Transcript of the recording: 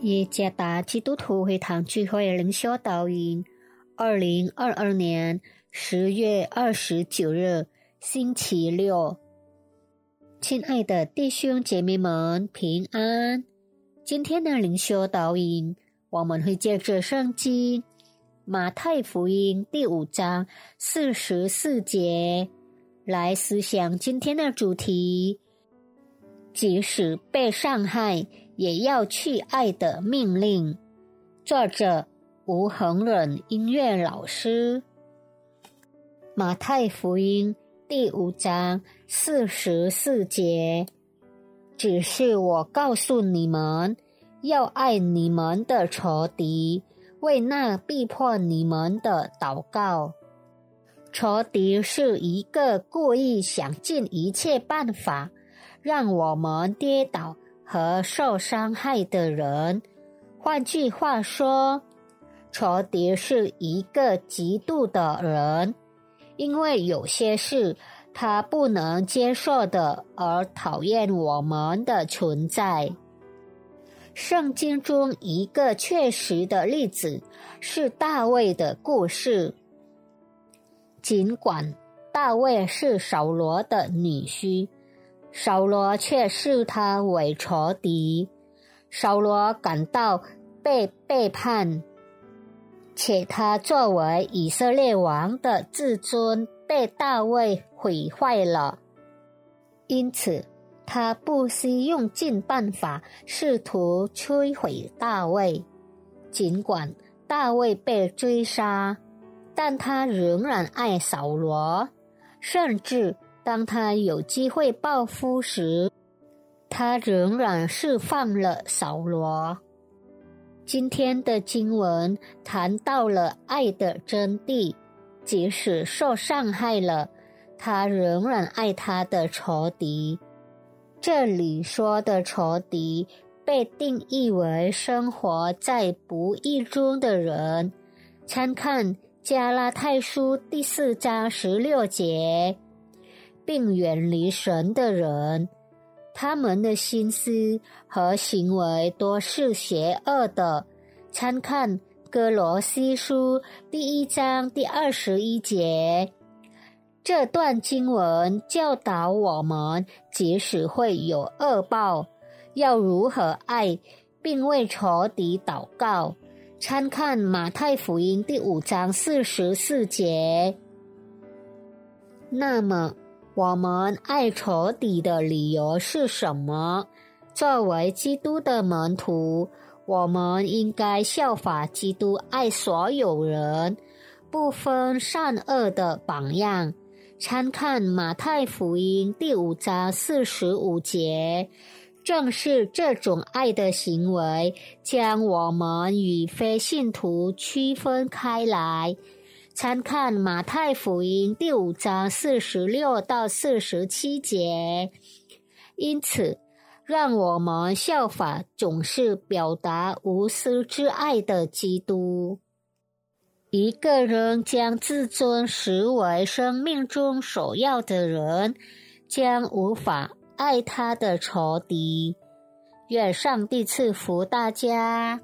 耶加达基督徒会堂聚会灵修导引，二零二二年十月二十九日，星期六。亲爱的弟兄姐妹们，平安！今天的灵修导引，我们会借着圣经马太福音第五章四十四节来思想今天的主题。即使被伤害，也要去爱的命令。作者吴恒忍音乐老师。马太福音第五章四十四节，只是我告诉你们，要爱你们的仇敌，为那逼迫你们的祷告。仇敌是一个故意想尽一切办法。让我们跌倒和受伤害的人，换句话说，仇敌是一个嫉妒的人，因为有些事他不能接受的而讨厌我们的存在。圣经中一个确实的例子是大卫的故事，尽管大卫是扫罗的女婿。扫罗却视他为仇敌，扫罗感到被背叛，且他作为以色列王的自尊被大卫毁坏了，因此他不惜用尽办法试图摧毁大卫。尽管大卫被追杀，但他仍然爱扫罗，甚至。当他有机会报复时，他仍然释放了扫罗。今天的经文谈到了爱的真谛，即使受伤害了，他仍然爱他的仇敌。这里说的仇敌被定义为生活在不义中的人。参看加拉太书第四章十六节。并远离神的人，他们的心思和行为多是邪恶的。参看哥罗西书第一章第二十一节。这段经文教导我们，即使会有恶报，要如何爱，并为仇敌祷告。参看马太福音第五章四十四节。那么。我们爱仇敌的理由是什么？作为基督的门徒，我们应该效法基督爱所有人，不分善恶的榜样。参看马太福音第五章四十五节，正是这种爱的行为，将我们与非信徒区分开来。参看马太福音第五章四十六到四十七节。因此，让我们效法总是表达无私之爱的基督。一个人将自尊视为生命中首要的人，将无法爱他的仇敌。愿上帝赐福大家。